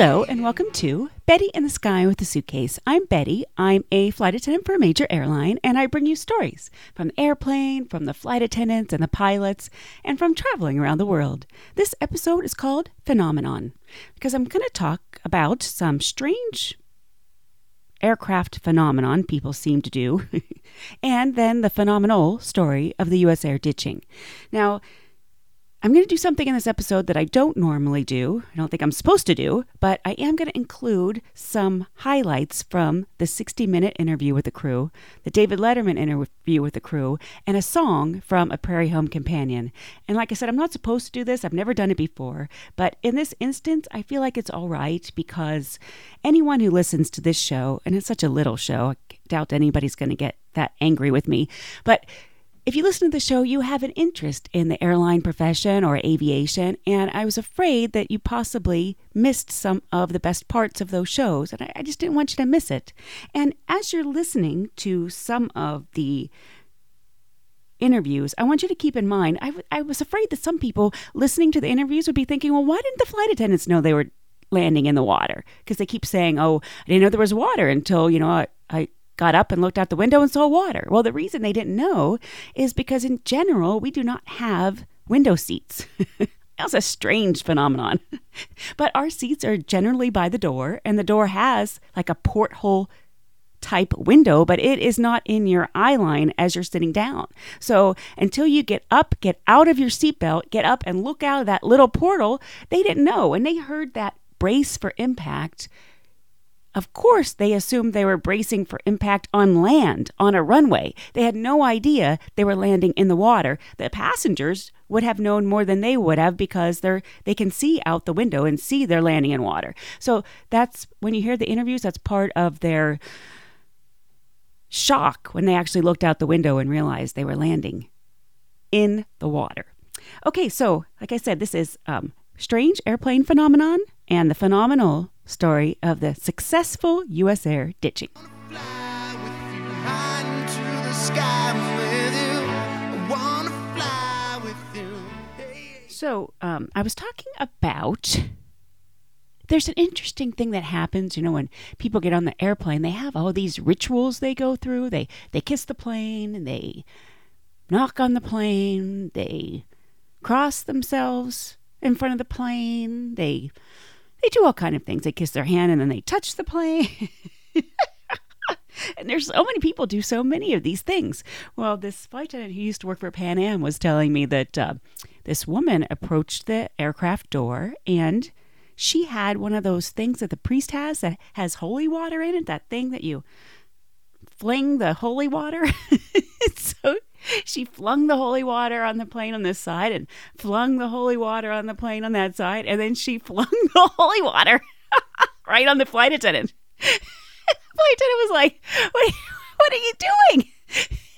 Hello and welcome to Betty in the Sky with a Suitcase. I'm Betty. I'm a flight attendant for a major airline, and I bring you stories from the airplane, from the flight attendants and the pilots, and from traveling around the world. This episode is called Phenomenon because I'm going to talk about some strange aircraft phenomenon people seem to do, and then the phenomenal story of the U.S. air ditching. Now, I'm going to do something in this episode that I don't normally do. I don't think I'm supposed to do, but I am going to include some highlights from the 60 minute interview with the crew, the David Letterman interview with the crew, and a song from A Prairie Home Companion. And like I said, I'm not supposed to do this. I've never done it before. But in this instance, I feel like it's all right because anyone who listens to this show, and it's such a little show, I doubt anybody's going to get that angry with me, but if you listen to the show, you have an interest in the airline profession or aviation, and I was afraid that you possibly missed some of the best parts of those shows, and I, just didn't want you to miss it. And as you're listening to some of the interviews, I want you to keep in mind, I, w- I was afraid that some people listening to the interviews would be thinking, well, why didn't the flight attendants know they were landing in the water? Because they keep saying, oh, I didn't know there was water until, you know, I, I got up and looked out the window and saw water. Well, the reason they didn't know is because in general, we do not have window seats. That's a strange phenomenon. but our seats are generally by the door, and the door has like a porthole type window, but it is not in your eye line as you're sitting down. So until you get up, get out of your seatbelt, get up and look out of that little portal, they didn't know. And they heard that brace for impact of course, they assumed they were bracing for impact on land, on a runway. They had no idea they were landing in the water. The passengers would have known more than they would have because they're they can see out the window and see they're landing in water. So that's when you hear the interviews, that's part of their shock when they actually looked out the window and realized they were landing in the water. Okay, so like I said, this is um, strange airplane phenomenon and the phenomenal story of the successful U.S. Air ditching. So, um, I was talking about there's an interesting thing that happens, you know, when people get on the airplane, they have all these rituals they go through. They they kiss the plane they knock on the plane, they cross themselves in front of the plane, they they do all kind of things. They kiss their hand and then they touch the plane. and there's so many people do so many of these things. Well, this flight attendant who used to work for Pan Am was telling me that uh, this woman approached the aircraft door and she had one of those things that the priest has that has holy water in it. That thing that you fling the holy water. she flung the holy water on the plane on this side and flung the holy water on the plane on that side. And then she flung the holy water right on the flight attendant. flight attendant was like, what, what are you doing?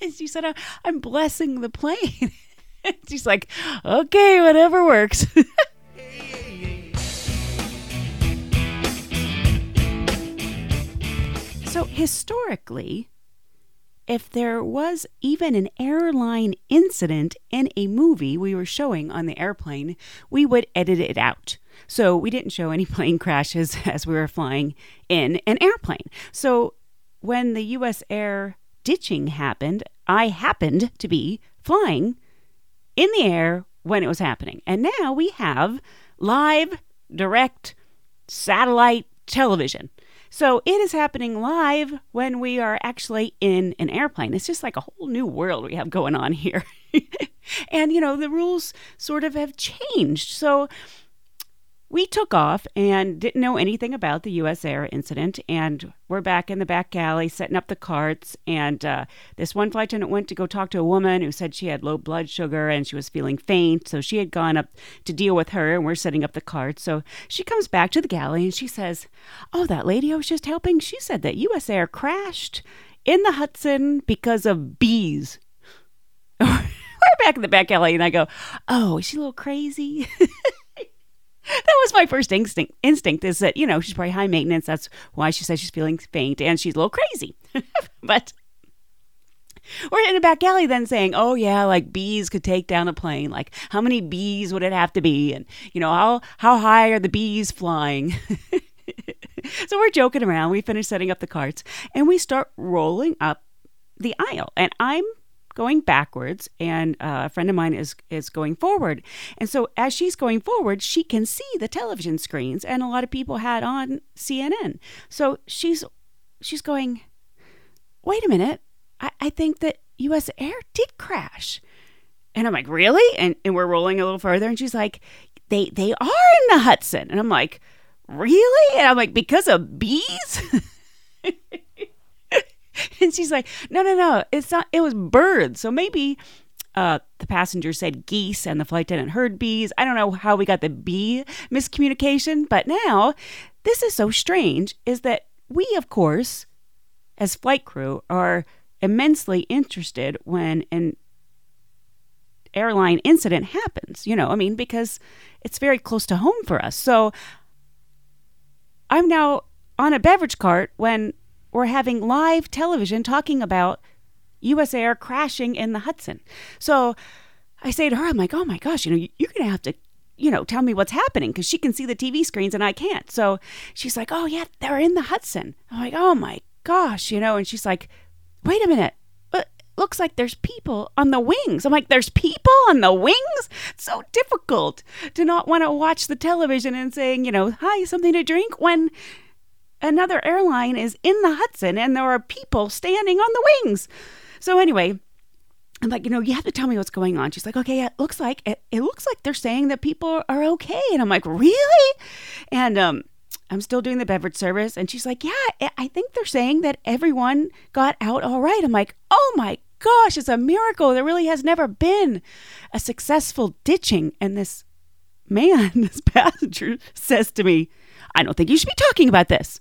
And she said, I'm blessing the plane. She's like, okay, whatever works. so historically, if there was even an airline incident in a movie we were showing on the airplane, we would edit it out. So we didn't show any plane crashes as we were flying in an airplane. So when the US Air ditching happened, I happened to be flying in the air when it was happening. And now we have live, direct satellite television. So it is happening live when we are actually in an airplane. It's just like a whole new world we have going on here. and, you know, the rules sort of have changed. So we took off and didn't know anything about the U.S. Air incident, and we're back in the back galley setting up the carts. And uh, this one flight attendant went to go talk to a woman who said she had low blood sugar and she was feeling faint, so she had gone up to deal with her, and we're setting up the carts. So she comes back to the galley and she says, "Oh, that lady I was just helping, she said that U.S. Air crashed in the Hudson because of bees." we're back in the back alley, and I go, "Oh, is she a little crazy?" that was my first instinct. Instinct is that you know she's probably high maintenance. That's why she says she's feeling faint and she's a little crazy. but we're in a back alley then saying, "Oh yeah, like bees could take down a plane. Like how many bees would it have to be? And you know how how high are the bees flying?" so we're joking around. We finish setting up the carts and we start rolling up the aisle. And I'm going backwards and uh, a friend of mine is is going forward. And so as she's going forward she can see the television screens and a lot of people had on cnn so she's she's going wait a minute. I, I think that us air did crash. And i'm like really? And, and we're rolling a little further and she's like they they are in the hudson. And i'm like really? And i'm like because of bees and she's like, no, no, no, it's not. It was birds. So maybe uh, the passenger said geese and the flight attendant heard bees. I don't know how we got the bee miscommunication, but now this is so strange is that we, of course, as flight crew, are immensely interested when an airline incident happens. You know, I mean, because it's very close to home for us. So I'm now on a beverage cart when we're having live television talking about US Air crashing in the Hudson. So I say to her, I'm like, oh my gosh, you know, you're going to have to, you know, tell me what's happening because she can see the TV screens and I can't. So she's like, oh yeah, they're in the Hudson. I'm like, oh my gosh, you know, and she's like, wait a minute. But looks like there's people on the wings. I'm like, there's people on the wings? It's so difficult to not want to watch the television and saying, you know, hi, something to drink when another airline is in the Hudson and there are people standing on the wings. So anyway, I'm like, you know, you have to tell me what's going on. She's like, okay, it looks like it, it looks like they're saying that people are okay. And I'm like, really? And um, I'm still doing the beverage service. And she's like, yeah, I think they're saying that everyone got out all right. I'm like, oh my gosh, it's a miracle. There really has never been a successful ditching. And this man, this passenger says to me, I don't think you should be talking about this.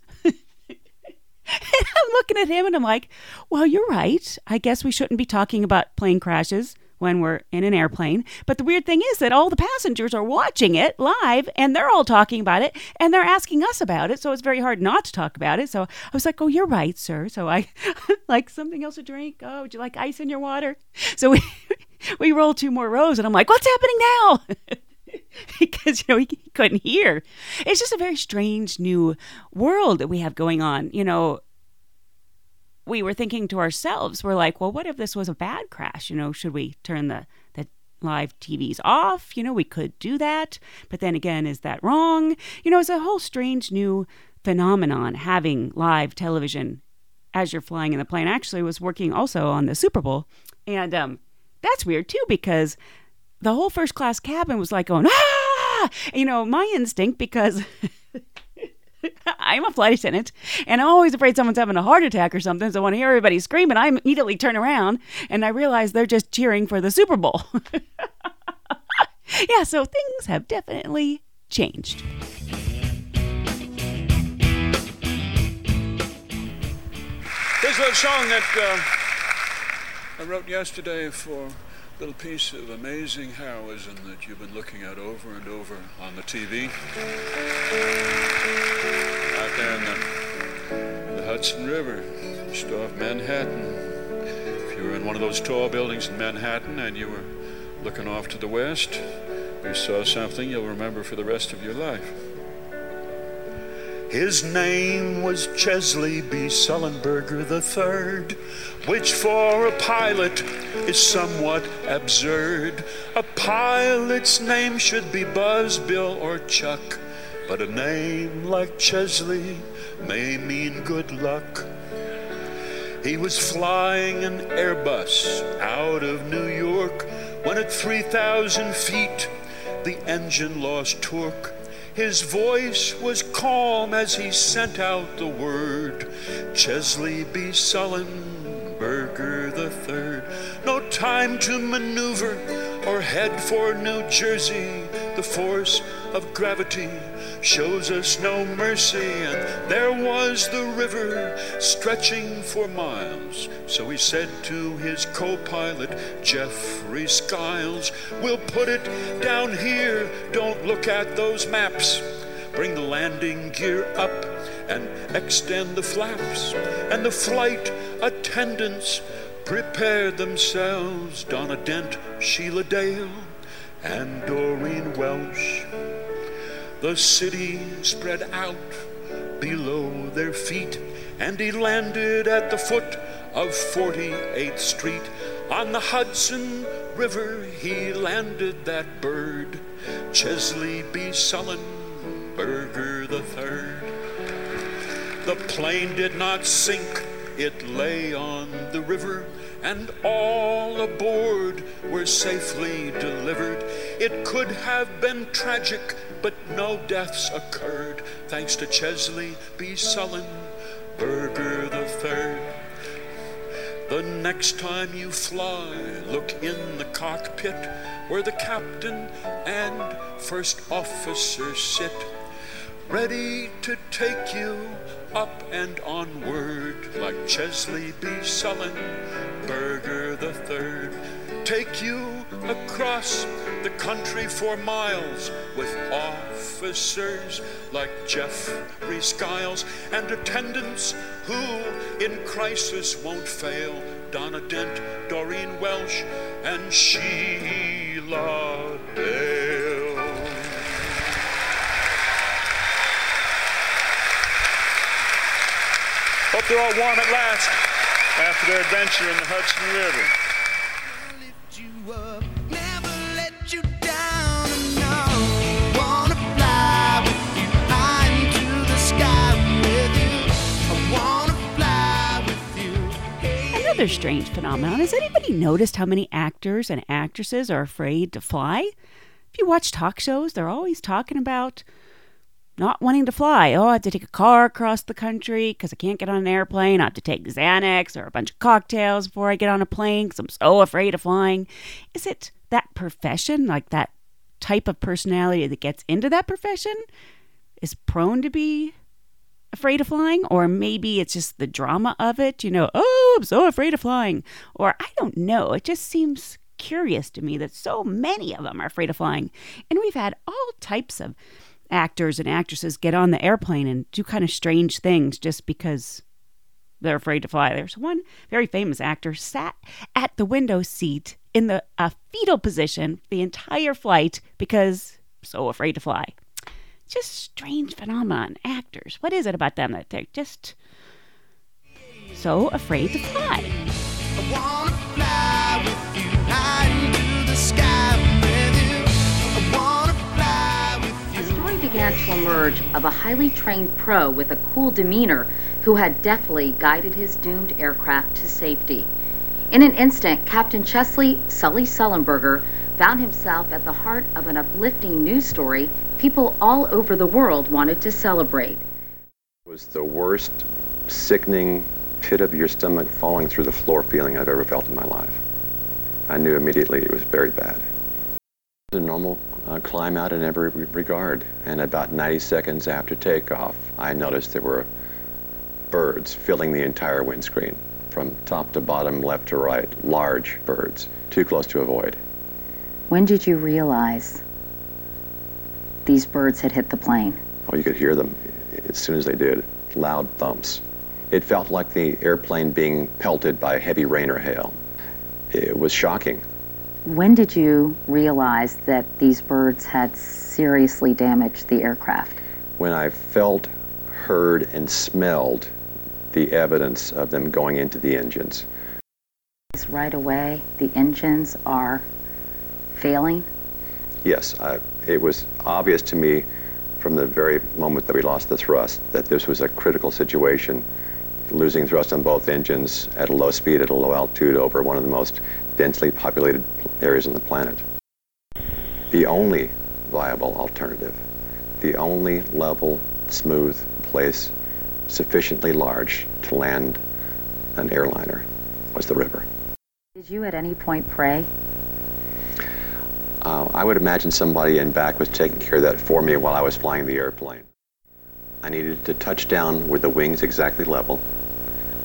I'm looking at him and I'm like, well, you're right. I guess we shouldn't be talking about plane crashes when we're in an airplane. But the weird thing is that all the passengers are watching it live and they're all talking about it and they're asking us about it. So it's very hard not to talk about it. So I was like, oh, you're right, sir. So I like something else to drink. Oh, would you like ice in your water? So we, we roll two more rows and I'm like, what's happening now? because you know he couldn't hear. It's just a very strange new world that we have going on. You know, we were thinking to ourselves, we're like, well, what if this was a bad crash? You know, should we turn the the live TVs off? You know, we could do that, but then again, is that wrong? You know, it's a whole strange new phenomenon having live television as you're flying in the plane. I actually was working also on the Super Bowl, and um, that's weird too because the whole first class cabin was like going, ah! You know, my instinct, because I'm a flight attendant and I'm always afraid someone's having a heart attack or something. So when I hear everybody screaming, I immediately turn around and I realize they're just cheering for the Super Bowl. yeah, so things have definitely changed. Here's a song that uh, I wrote yesterday for little piece of amazing heroism that you've been looking at over and over on the TV. Out there in the, the Hudson River, just off Manhattan. If you were in one of those tall buildings in Manhattan and you were looking off to the west, you saw something you'll remember for the rest of your life. His name was Chesley B. Sullenberger III, which for a pilot is somewhat absurd. A pilot's name should be Buzz, Bill, or Chuck, but a name like Chesley may mean good luck. He was flying an Airbus out of New York when at 3,000 feet the engine lost torque. His voice was calm as he sent out the word Chesley B. Sullenberger the third. No time to maneuver or head for New Jersey. The force of gravity shows us no mercy, and there was the river stretching for miles. So he said to his co pilot, Jeffrey Skiles, We'll put it down here, don't look at those maps. Bring the landing gear up and extend the flaps, and the flight attendants prepared themselves. Donna Dent, Sheila Dale, and Doreen Welsh. The city spread out below their feet, and he landed at the foot of 48th Street. On the Hudson River, he landed that bird, Chesley B. Sullenberger III. The plane did not sink, it lay on the river, and all aboard were safely delivered. It could have been tragic, but no deaths occurred, thanks to Chesley B. Sullenberger III. The Third. The next time you fly, look in the cockpit where the captain and first officer sit, ready to take you up and onward like Chesley B. Sullenberger III. Take you across the country for miles with officers like Jeffrey Skiles and attendants who in crisis won't fail. Donna Dent, Doreen Welsh, and Sheila Dale. Hope they're all warm at last after their adventure in the Hudson River. Another strange phenomenon. Has anybody noticed how many actors and actresses are afraid to fly? If you watch talk shows, they're always talking about not wanting to fly. Oh, I have to take a car across the country because I can't get on an airplane. I have to take Xanax or a bunch of cocktails before I get on a plane because I'm so afraid of flying. Is it that profession, like that type of personality that gets into that profession, is prone to be afraid of flying? Or maybe it's just the drama of it, you know, oh, I'm so afraid of flying. Or I don't know. It just seems curious to me that so many of them are afraid of flying. And we've had all types of actors and actresses get on the airplane and do kind of strange things just because they're afraid to fly. There's one very famous actor sat at the window seat in the a fetal position the entire flight because so afraid to fly. Just strange phenomenon. Actors, what is it about them that they're just so afraid to fly? To emerge of a highly trained pro with a cool demeanor who had deftly guided his doomed aircraft to safety. In an instant, Captain Chesley Sully Sullenberger found himself at the heart of an uplifting news story people all over the world wanted to celebrate. It was the worst sickening pit of your stomach falling through the floor feeling I've ever felt in my life. I knew immediately it was very bad. A normal uh, climb out in every regard, and about 90 seconds after takeoff, I noticed there were birds filling the entire windscreen from top to bottom, left to right, large birds, too close to avoid. When did you realize these birds had hit the plane? Oh, you could hear them as soon as they did. Loud thumps. It felt like the airplane being pelted by heavy rain or hail. It was shocking. When did you realize that these birds had seriously damaged the aircraft? When I felt, heard, and smelled the evidence of them going into the engines. Right away, the engines are failing. Yes, I, it was obvious to me from the very moment that we lost the thrust that this was a critical situation. Losing thrust on both engines at a low speed, at a low altitude, over one of the most densely populated areas on the planet. The only viable alternative, the only level, smooth place sufficiently large to land an airliner was the river. Did you at any point pray? Uh, I would imagine somebody in back was taking care of that for me while I was flying the airplane. I needed to touch down with the wings exactly level.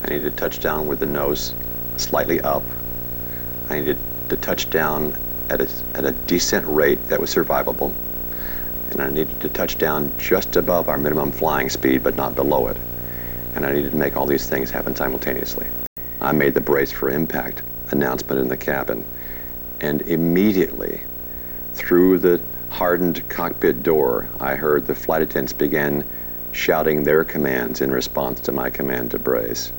I needed to touch down with the nose slightly up. I needed to touch down at a, at a decent rate that was survivable. And I needed to touch down just above our minimum flying speed, but not below it. And I needed to make all these things happen simultaneously. I made the brace for impact announcement in the cabin. And immediately, through the hardened cockpit door, I heard the flight attendants begin shouting their commands in response to my command to brace.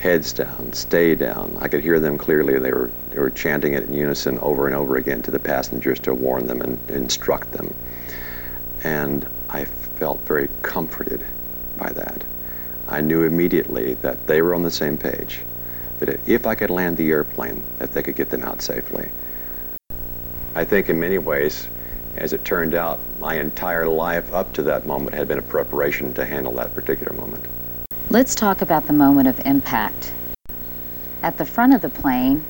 Heads down, stay down. I could hear them clearly. They were, they were chanting it in unison over and over again to the passengers to warn them and instruct them. And I felt very comforted by that. I knew immediately that they were on the same page, that if I could land the airplane, that they could get them out safely. I think in many ways, as it turned out, my entire life up to that moment had been a preparation to handle that particular moment. Let's talk about the moment of impact. At the front of the plane,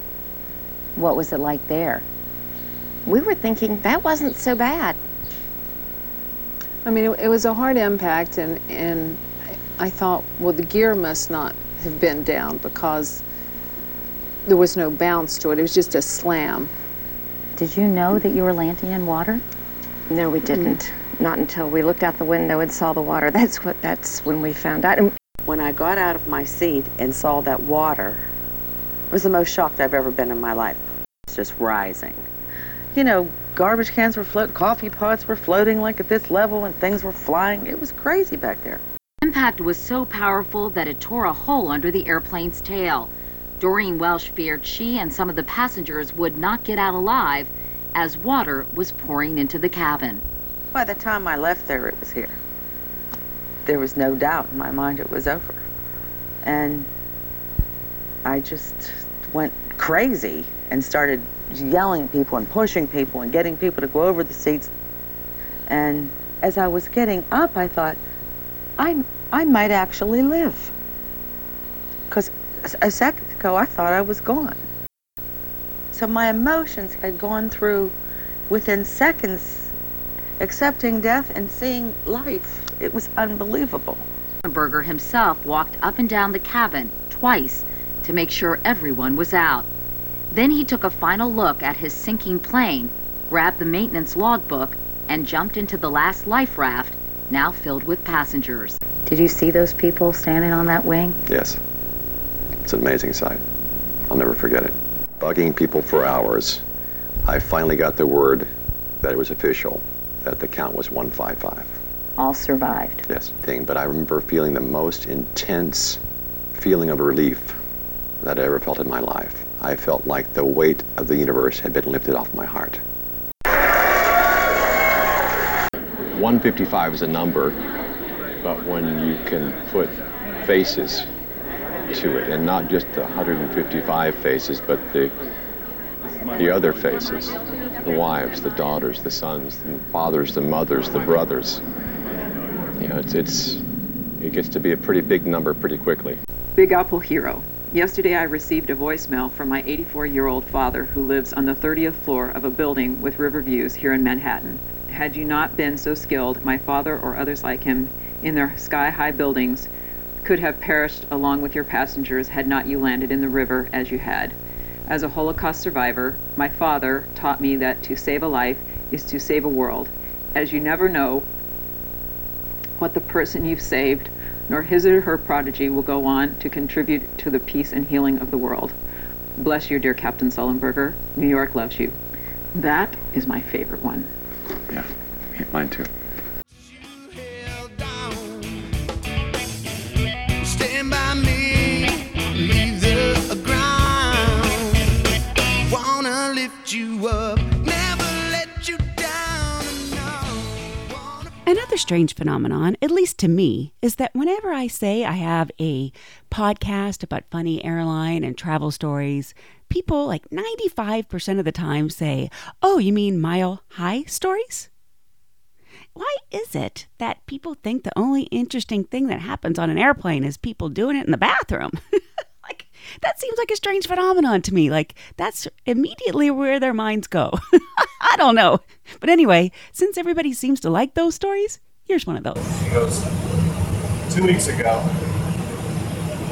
what was it like there? We were thinking that wasn't so bad. I mean, it, it was a hard impact, and, and I thought, well, the gear must not have been down because there was no bounce to it. It was just a slam. Did you know that you were landing in water? No, we didn't. Mm-hmm. Not until we looked out the window and saw the water. That's what. That's when we found out. And When I got out of my seat and saw that water, it was the most shocked I've ever been in my life. It's just rising. You know, garbage cans were floating, coffee pots were floating like at this level, and things were flying. It was crazy back there. Impact was so powerful that it tore a hole under the airplane's tail. Doreen Welsh feared she and some of the passengers would not get out alive as water was pouring into the cabin. By the time I left there, it was here. There was no doubt in my mind it was over. And I just went crazy and started yelling people and pushing people and getting people to go over the seats. And as I was getting up, I thought, I, I might actually live. Because a second ago, I thought I was gone. So my emotions had gone through within seconds accepting death and seeing life. It was unbelievable. Berger himself walked up and down the cabin twice to make sure everyone was out. Then he took a final look at his sinking plane, grabbed the maintenance logbook, and jumped into the last life raft, now filled with passengers. Did you see those people standing on that wing? Yes. It's an amazing sight. I'll never forget it. Bugging people for hours, I finally got the word that it was official, that the count was 155. All survived. Yes, thing. But I remember feeling the most intense feeling of relief that I ever felt in my life. I felt like the weight of the universe had been lifted off my heart. 155 is a number, but when you can put faces to it, and not just the 155 faces, but the the other faces, the wives, the daughters, the sons, the fathers, the mothers, the brothers. Know, it's, it's it gets to be a pretty big number pretty quickly. Big Apple Hero. Yesterday I received a voicemail from my 84 year old father who lives on the 30th floor of a building with river views here in Manhattan. Had you not been so skilled, my father or others like him in their sky high buildings could have perished along with your passengers had not you landed in the river as you had. As a Holocaust survivor, my father taught me that to save a life is to save a world, as you never know what the person you've saved nor his or her prodigy will go on to contribute to the peace and healing of the world. Bless you, dear Captain Sullenberger. New York loves you. That is my favorite one. Yeah, mine too. held down. Another strange phenomenon, at least to me, is that whenever I say I have a podcast about funny airline and travel stories, people like 95% of the time say, Oh, you mean mile high stories? Why is it that people think the only interesting thing that happens on an airplane is people doing it in the bathroom? that seems like a strange phenomenon to me. Like, that's immediately where their minds go. I don't know. But anyway, since everybody seems to like those stories, here's one of those. He goes, two weeks ago,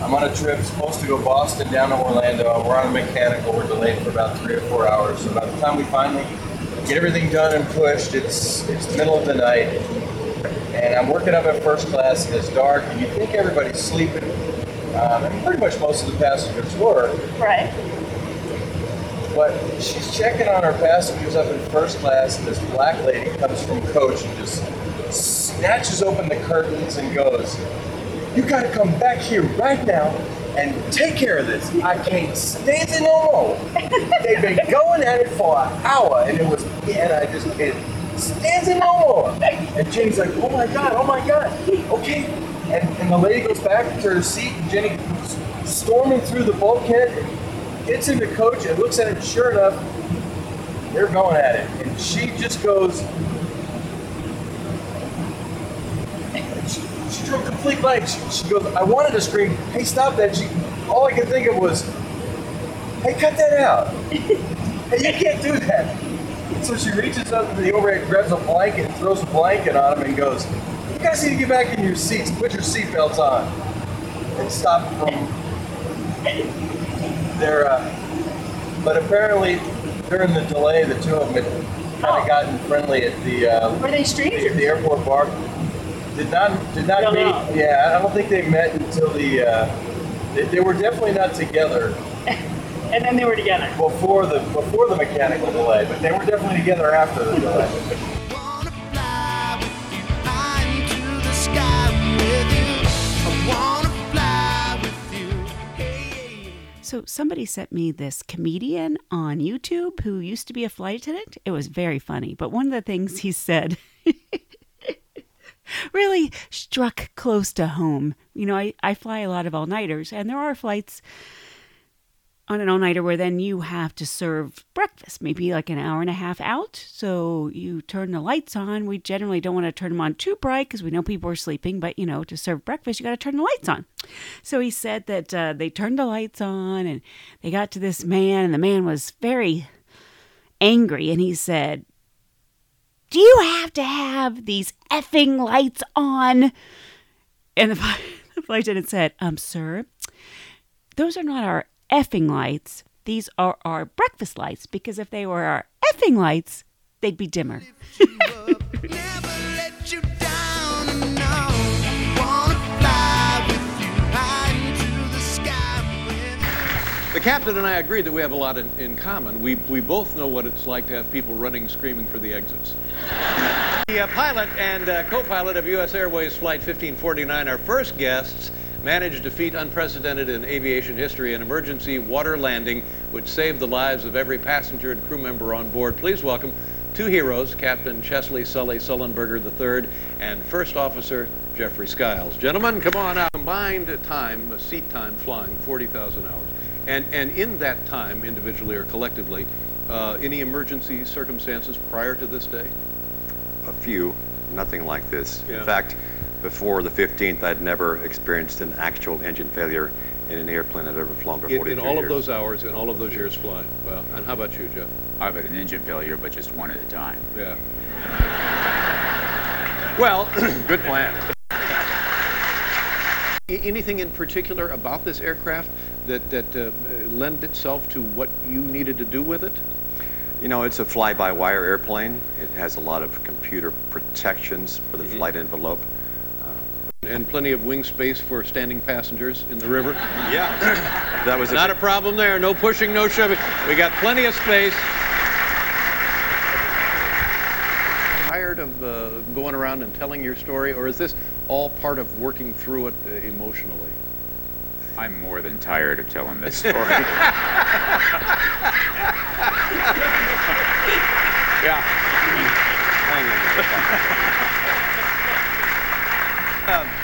I'm on a trip supposed to go Boston down to Orlando. We're on a mechanical. We're delayed for about three or four hours. So by the time we finally get everything done and pushed, it's it's middle of the night, and I'm working up at first class and it's dark. And you think everybody's sleeping, um, and pretty much most of the passengers were. right. But she's checking on her passengers up in first class, and this black lady comes from coach and just snatches open the curtains and goes, You gotta come back here right now and take care of this. I can't stand it no more. They've been going at it for an hour and it was, and I just can't stand it no more. And Jenny's like, Oh my God, oh my God, okay. And, and the lady goes back to her seat and Jenny storming through the bulkhead, gets in the coach and looks at it. Sure enough, they're going at it. And she just goes, she, she drew a complete blank. She, she goes, I wanted to scream, hey, stop that. She, all I could think of was, hey, cut that out. hey, you can't do that. So she reaches up to the overhead, grabs a blanket, throws a blanket on him, and goes, You guys need to get back in your seats. Put your seatbelts on. And stop from their. Uh, but apparently, during the delay, the two of them had kind of gotten friendly at the. Uh, Were they strangers? At the airport bar. Did not did not Don't meet. know. Yeah, I don't think they met until the. Uh, they, they were definitely not together And then they were together. before the before the mechanical delay, but they were definitely together after the delay. So somebody sent me this comedian on YouTube who used to be a flight attendant. It was very funny, but one of the things he said really struck close to home. You know, I, I fly a lot of all-nighters and there are flights on an all-nighter where then you have to serve breakfast, maybe like an hour and a half out. So you turn the lights on. We generally don't want to turn them on too bright because we know people are sleeping, but you know, to serve breakfast, you got to turn the lights on. So he said that uh, they turned the lights on and they got to this man, and the man was very angry, and he said, "Do you have to have these effing lights on?" And the, flight- the flight attendant said, "Um, sir, those are not our effing lights. These are our breakfast lights because if they were our effing lights, they'd be dimmer." Let you down and no. Wanna fly with you high into the The captain and I agree that we have a lot in, in common. We, we both know what it's like to have people running, screaming for the exits. The uh, pilot and uh, co-pilot of U.S. Airways Flight 1549, our first guests, managed to feat unprecedented in aviation history, an emergency water landing which saved the lives of every passenger and crew member on board. Please welcome two heroes, Captain Chesley Sully Sullenberger III and First Officer Jeffrey Skiles. Gentlemen, come on out. Combined time, uh, seat time flying, 40,000 hours. And, and in that time, individually or collectively, uh, any emergency circumstances prior to this day? A few, nothing like this. Yeah. In fact, before the 15th, I'd never experienced an actual engine failure in an airplane I'd ever flown for In, 42 in all years. of those hours, in all of those years flying. Well, and how about you, Jeff? I've had an engine failure, but just one at a time. Yeah. Well, good plan. Anything in particular about this aircraft that, that uh, lend itself to what you needed to do with it? You know, it's a fly-by-wire airplane. It has a lot of computer protections for the Mm-hmm. flight envelope. And plenty of wing space for standing passengers in the river? Yeah. That was a Not a problem there. No pushing, no shoving. We got plenty of space. Tired of uh, going around and telling your story, or is this all part of working through it uh, emotionally? I'm more than tired of telling this story. Yeah. Um, yeah,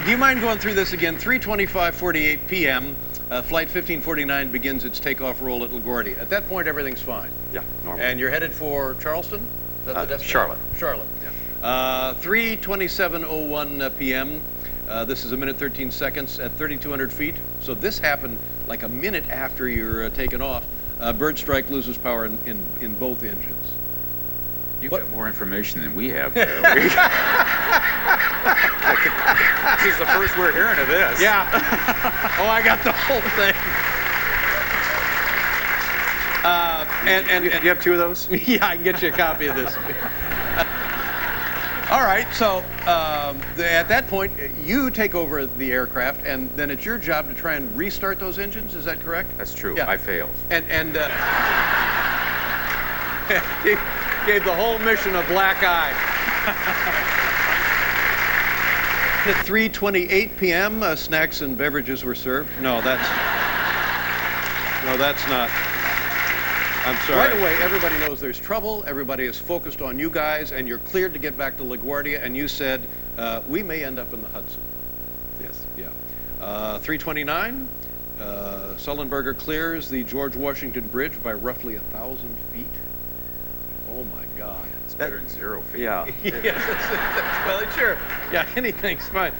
do you mind going through this again? 3:25:48 p.m. Uh, flight 1549 begins its takeoff roll at LaGuardia. At that point, everything's fine. Yeah, normal. And you're headed for Charleston? Is that the Uh, destination? Charlotte. Charlotte. Uh, 3:27:01 uh, p.m. Uh, this is a minute 13 seconds at 3,200 feet. So this happened like a minute after you're uh, taken off. Uh, Bird Strike loses power in, in, in both engines. You've got more information than we have. This is the first we're hearing of this. Yeah. oh, I got the whole thing. Uh, and, and, and you have two of those? yeah, I can get you a copy of this. All right, so um, the, at that point, you take over the aircraft, and then it's your job to try and restart those engines. Is that correct? That's true. Yeah. I failed. And and uh, gave the whole mission a black eye. At 3:28 p.m., uh, snacks and beverages were served. No, that's no, that's not. I'm sorry. Right away, everybody knows there's trouble. Everybody is focused on you guys, and you're cleared to get back to LaGuardia. And you said uh, we may end up in the Hudson. Yes. Yeah. Uh, 329. Uh, Sullenberger clears the George Washington Bridge by roughly a thousand feet. Oh my God. It's better than zero feet. Yeah. yes. well, sure. Yeah, anything's fine.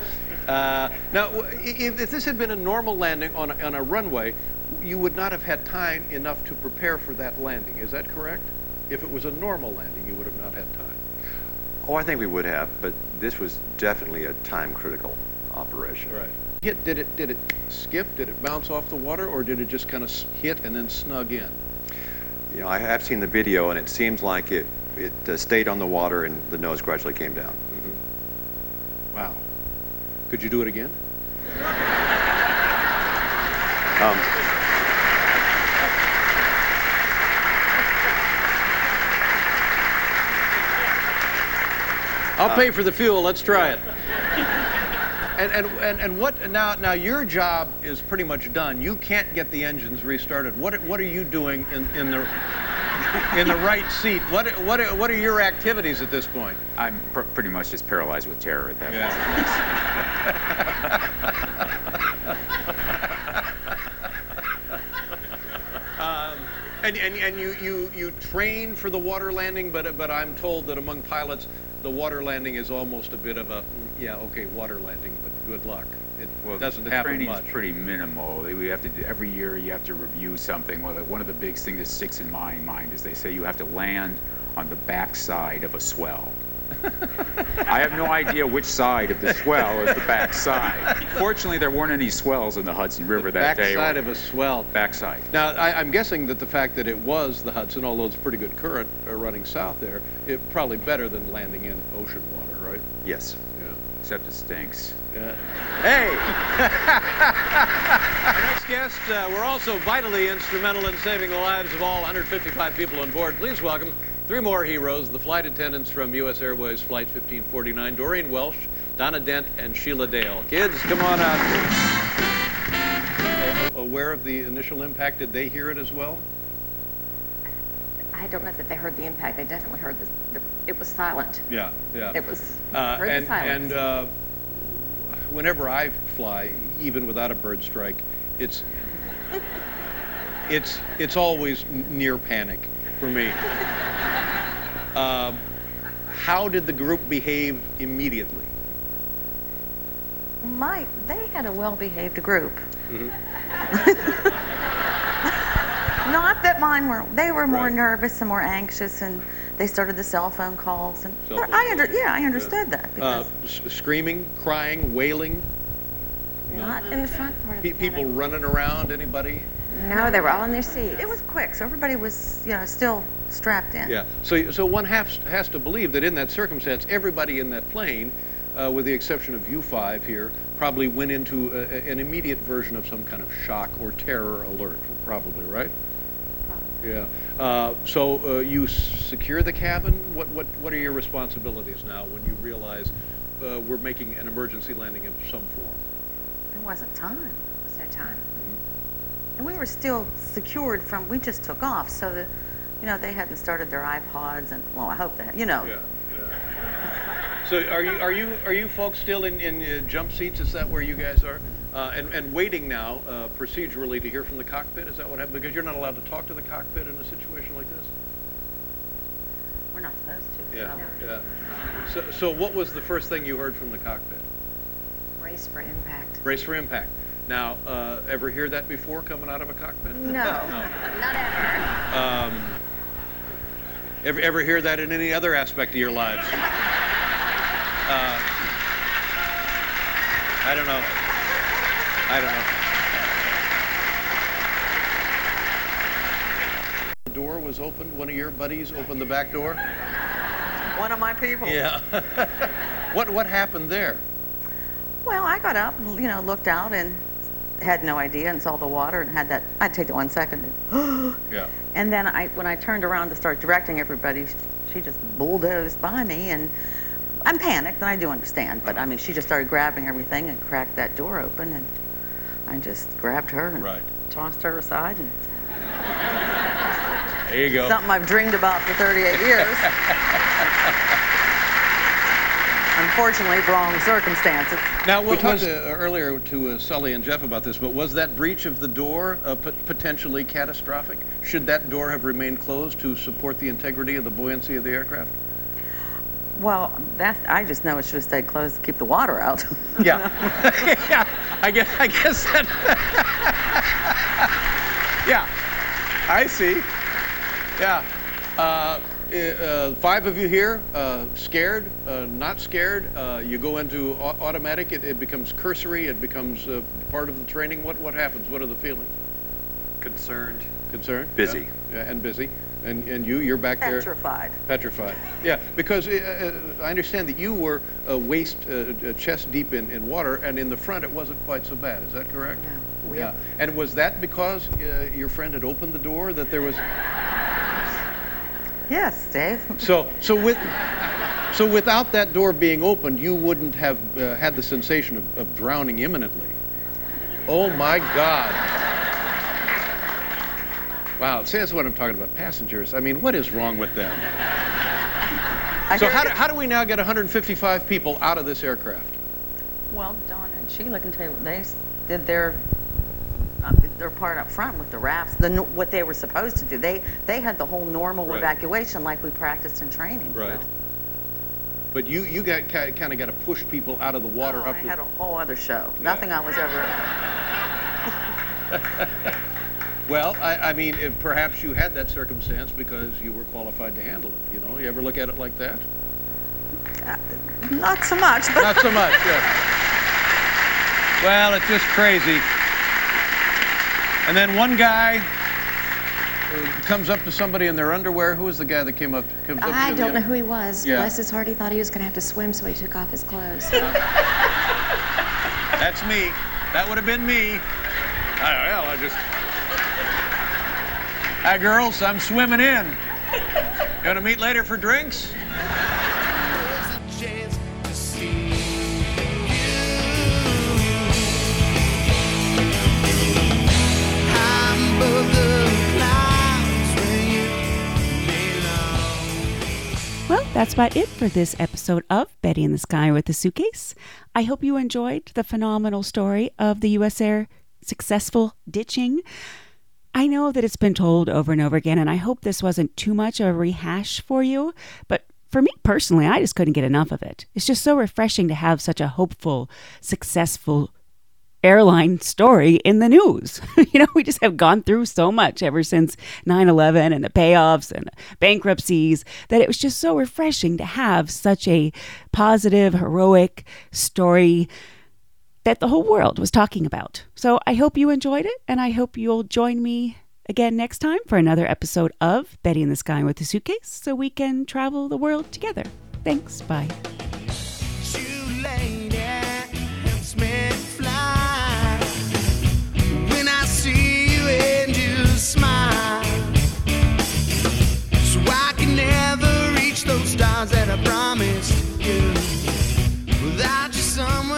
Uh, now, if, if this had been a normal landing on a, on a runway, you would not have had time enough to prepare for that landing. Is that correct? If it was a normal landing, you would have not had time. Oh, I think we would have, but this was definitely a time-critical operation. Right. Hit? Did it? Did it skip? Did it bounce off the water, or did it just kind of hit and then snug in? You know, I have seen the video, and it seems like it it uh, stayed on the water, and the nose gradually came down. Wow. Could you do it again? Um, I'll pay for the fuel. Let's try it. And, and, and, and what now? Now your job is pretty much done. You can't get the engines restarted. What what are you doing in, in the in the right seat? What what are- what are your activities at this point? I'm pr- pretty much just paralyzed with terror at that point. Um, and and, and you, you, you train for the water landing, but but I'm told that among pilots, the water landing is almost a bit of a yeah okay water landing, but good luck. It Well, doesn't the happen training much. pretty minimal. We have to do, every year you have to review something. Well, one of the big things that sticks in my mind is they say you have to land on the back side of a swell. I have no idea which side of the swell is the back side. Fortunately, there weren't any swells in the Hudson River that day. Backside of a swell. Backside. Now, I, I'm guessing that the fact that it was the Hudson, although it's a pretty good current uh, running south there, it probably better than landing in ocean water, right? yes. Except it stinks. Yeah. Hey! Our next guest uh, were also vitally instrumental in saving the lives of all 155 people on board. Please welcome three more heroes, the flight attendants from U.S. Airways Flight 1549, Doreen Welsh, Donna Dent, and Sheila Dale. Kids, come on out. Uh, aware of the initial impact, did they hear it as well? Don't know that they heard the impact. They definitely heard the, the it was silent. Yeah, yeah. It was Uh, heard and the silence. and uh, whenever I fly, even without a bird strike, it's it's it's always near panic for me. Um, how did the group behave immediately? My, they had a well-behaved group. Not that mine were. They were more Right. nervous and more anxious, and they started the cell phone calls. And Cell phone I under, yeah, I understood that Uh, because s- screaming, crying, wailing, Not in the front part of pe- the people cabin. running around. Anybody? No, they were all in their seats. it was quick, so everybody was, you know, still strapped in. Yeah. So, so one has, has to believe that in that circumstance, everybody in that plane, uh, with the exception of you five here, probably went into a, a- an immediate version of some kind of shock or terror alert. Probably, right? Yeah. Uh, so uh, you secure the cabin. What, what, what are your responsibilities now when you realize uh, we're making an emergency landing of some form? There wasn't time. There was no time. And we were still secured from, we just took off, so that, you know, they hadn't started their iPods, and, well, I hope that, you know. Yeah. So are you are you are you folks still in, in uh, jump seats? Is that where you guys are? Uh, and, and waiting now uh, procedurally to hear from the cockpit? Is that what happened? Because you're not allowed to talk to the cockpit in a situation like this. We're not supposed to. Yeah. so. Yeah. So so what was the first thing you heard from the cockpit? Brace for impact. Brace for impact. Now, uh, ever hear that before coming out of a cockpit? No, No. not ever. Um, ever, ever hear that in any other aspect of your lives? Uh, I don't know. I don't know. The door was open. One of your buddies opened the back door. One of my people. Yeah. what what happened there? Well, I got up and, you know, looked out and had no idea and saw the water and had that, I'd take it one second. And, Yeah. and then I, when I turned around to start directing everybody, she just bulldozed by me and I'm panicked, and I do understand. But I mean, she just started grabbing everything and cracked that door open, and I just grabbed her and Right. tossed her aside. And There you go. Something I've dreamed about for 38 years. Unfortunately, wrong circumstances. Now, we talked uh, earlier to uh, Sully and Jeff about this, but was that breach of the door uh, pot- potentially catastrophic? Should that door have remained closed to support the integrity of the buoyancy of the aircraft? Well, that's, I just know it should have stayed closed to keep the water out. Yeah. yeah, I guess, I guess that. yeah, I see. Yeah. Uh, uh, five of you here, uh, scared, uh, not scared. Uh, you go into au- automatic, it, it becomes cursory, it becomes uh, part of the training. What, what happens? What are the feelings? Concerned. Concerned? Busy. Yeah, yeah, and busy. And, and you, you're back there. Petrified. Petrified. Yeah, because uh, uh, I understand that you were uh, waist, uh, chest deep in, in water, and in the front it wasn't quite so bad. Is that correct? No. We Yeah. And was that because uh, your friend had opened the door that there was? Yes, Dave. So, so with, so without that door being opened, you wouldn't have uh, had the sensation of, of drowning imminently. Oh my God. Wow, see, that's what I'm talking about. Passengers. I mean, what is wrong with them? so how do, how do we now get 155 people out of this aircraft? Well, Donna and Sheila can tell you, they did their uh, their part up front with the rafts, the, what they were supposed to do. They they had the whole normal Right. evacuation like we practiced in training. Right. so- But you, you got kind of got to push people out of the water Oh, up I had a whole other show. Nothing I was ever. Well, I, I mean, if perhaps you had that circumstance because you were qualified to handle it. You know, you ever look at it like that? Not so much, but Not so much. Yeah. Well, it's just crazy. And then one guy uh, comes up to somebody in their underwear. Who was the guy that came up? Comes up I don't know who he was. Yeah. Bless his heart, he thought he was going to have to swim, so he took off his clothes. That's me. That would have been me. I, well, I just. Hi, girls. I'm swimming in. You want to meet later for drinks? Well, that's about it for this episode of Betty in the Sky with the Suitcase. I hope you enjoyed the phenomenal story of the U.S. Air successful ditching. I know that it's been told over and over again, and I hope this wasn't too much of a rehash for you, but for me personally, I just couldn't get enough of it. It's just so refreshing to have such a hopeful, successful airline story in the news. you know, we just have gone through so much ever since 9 11 and the payoffs and bankruptcies that it was just so refreshing to have such a positive, heroic story that the whole world was talking about. So I hope you enjoyed it, and I hope you'll join me again next time for another episode of Betty in the Sky with a Suitcase so we can travel the world together. Thanks. Bye. those stars that I promised you without you somewhere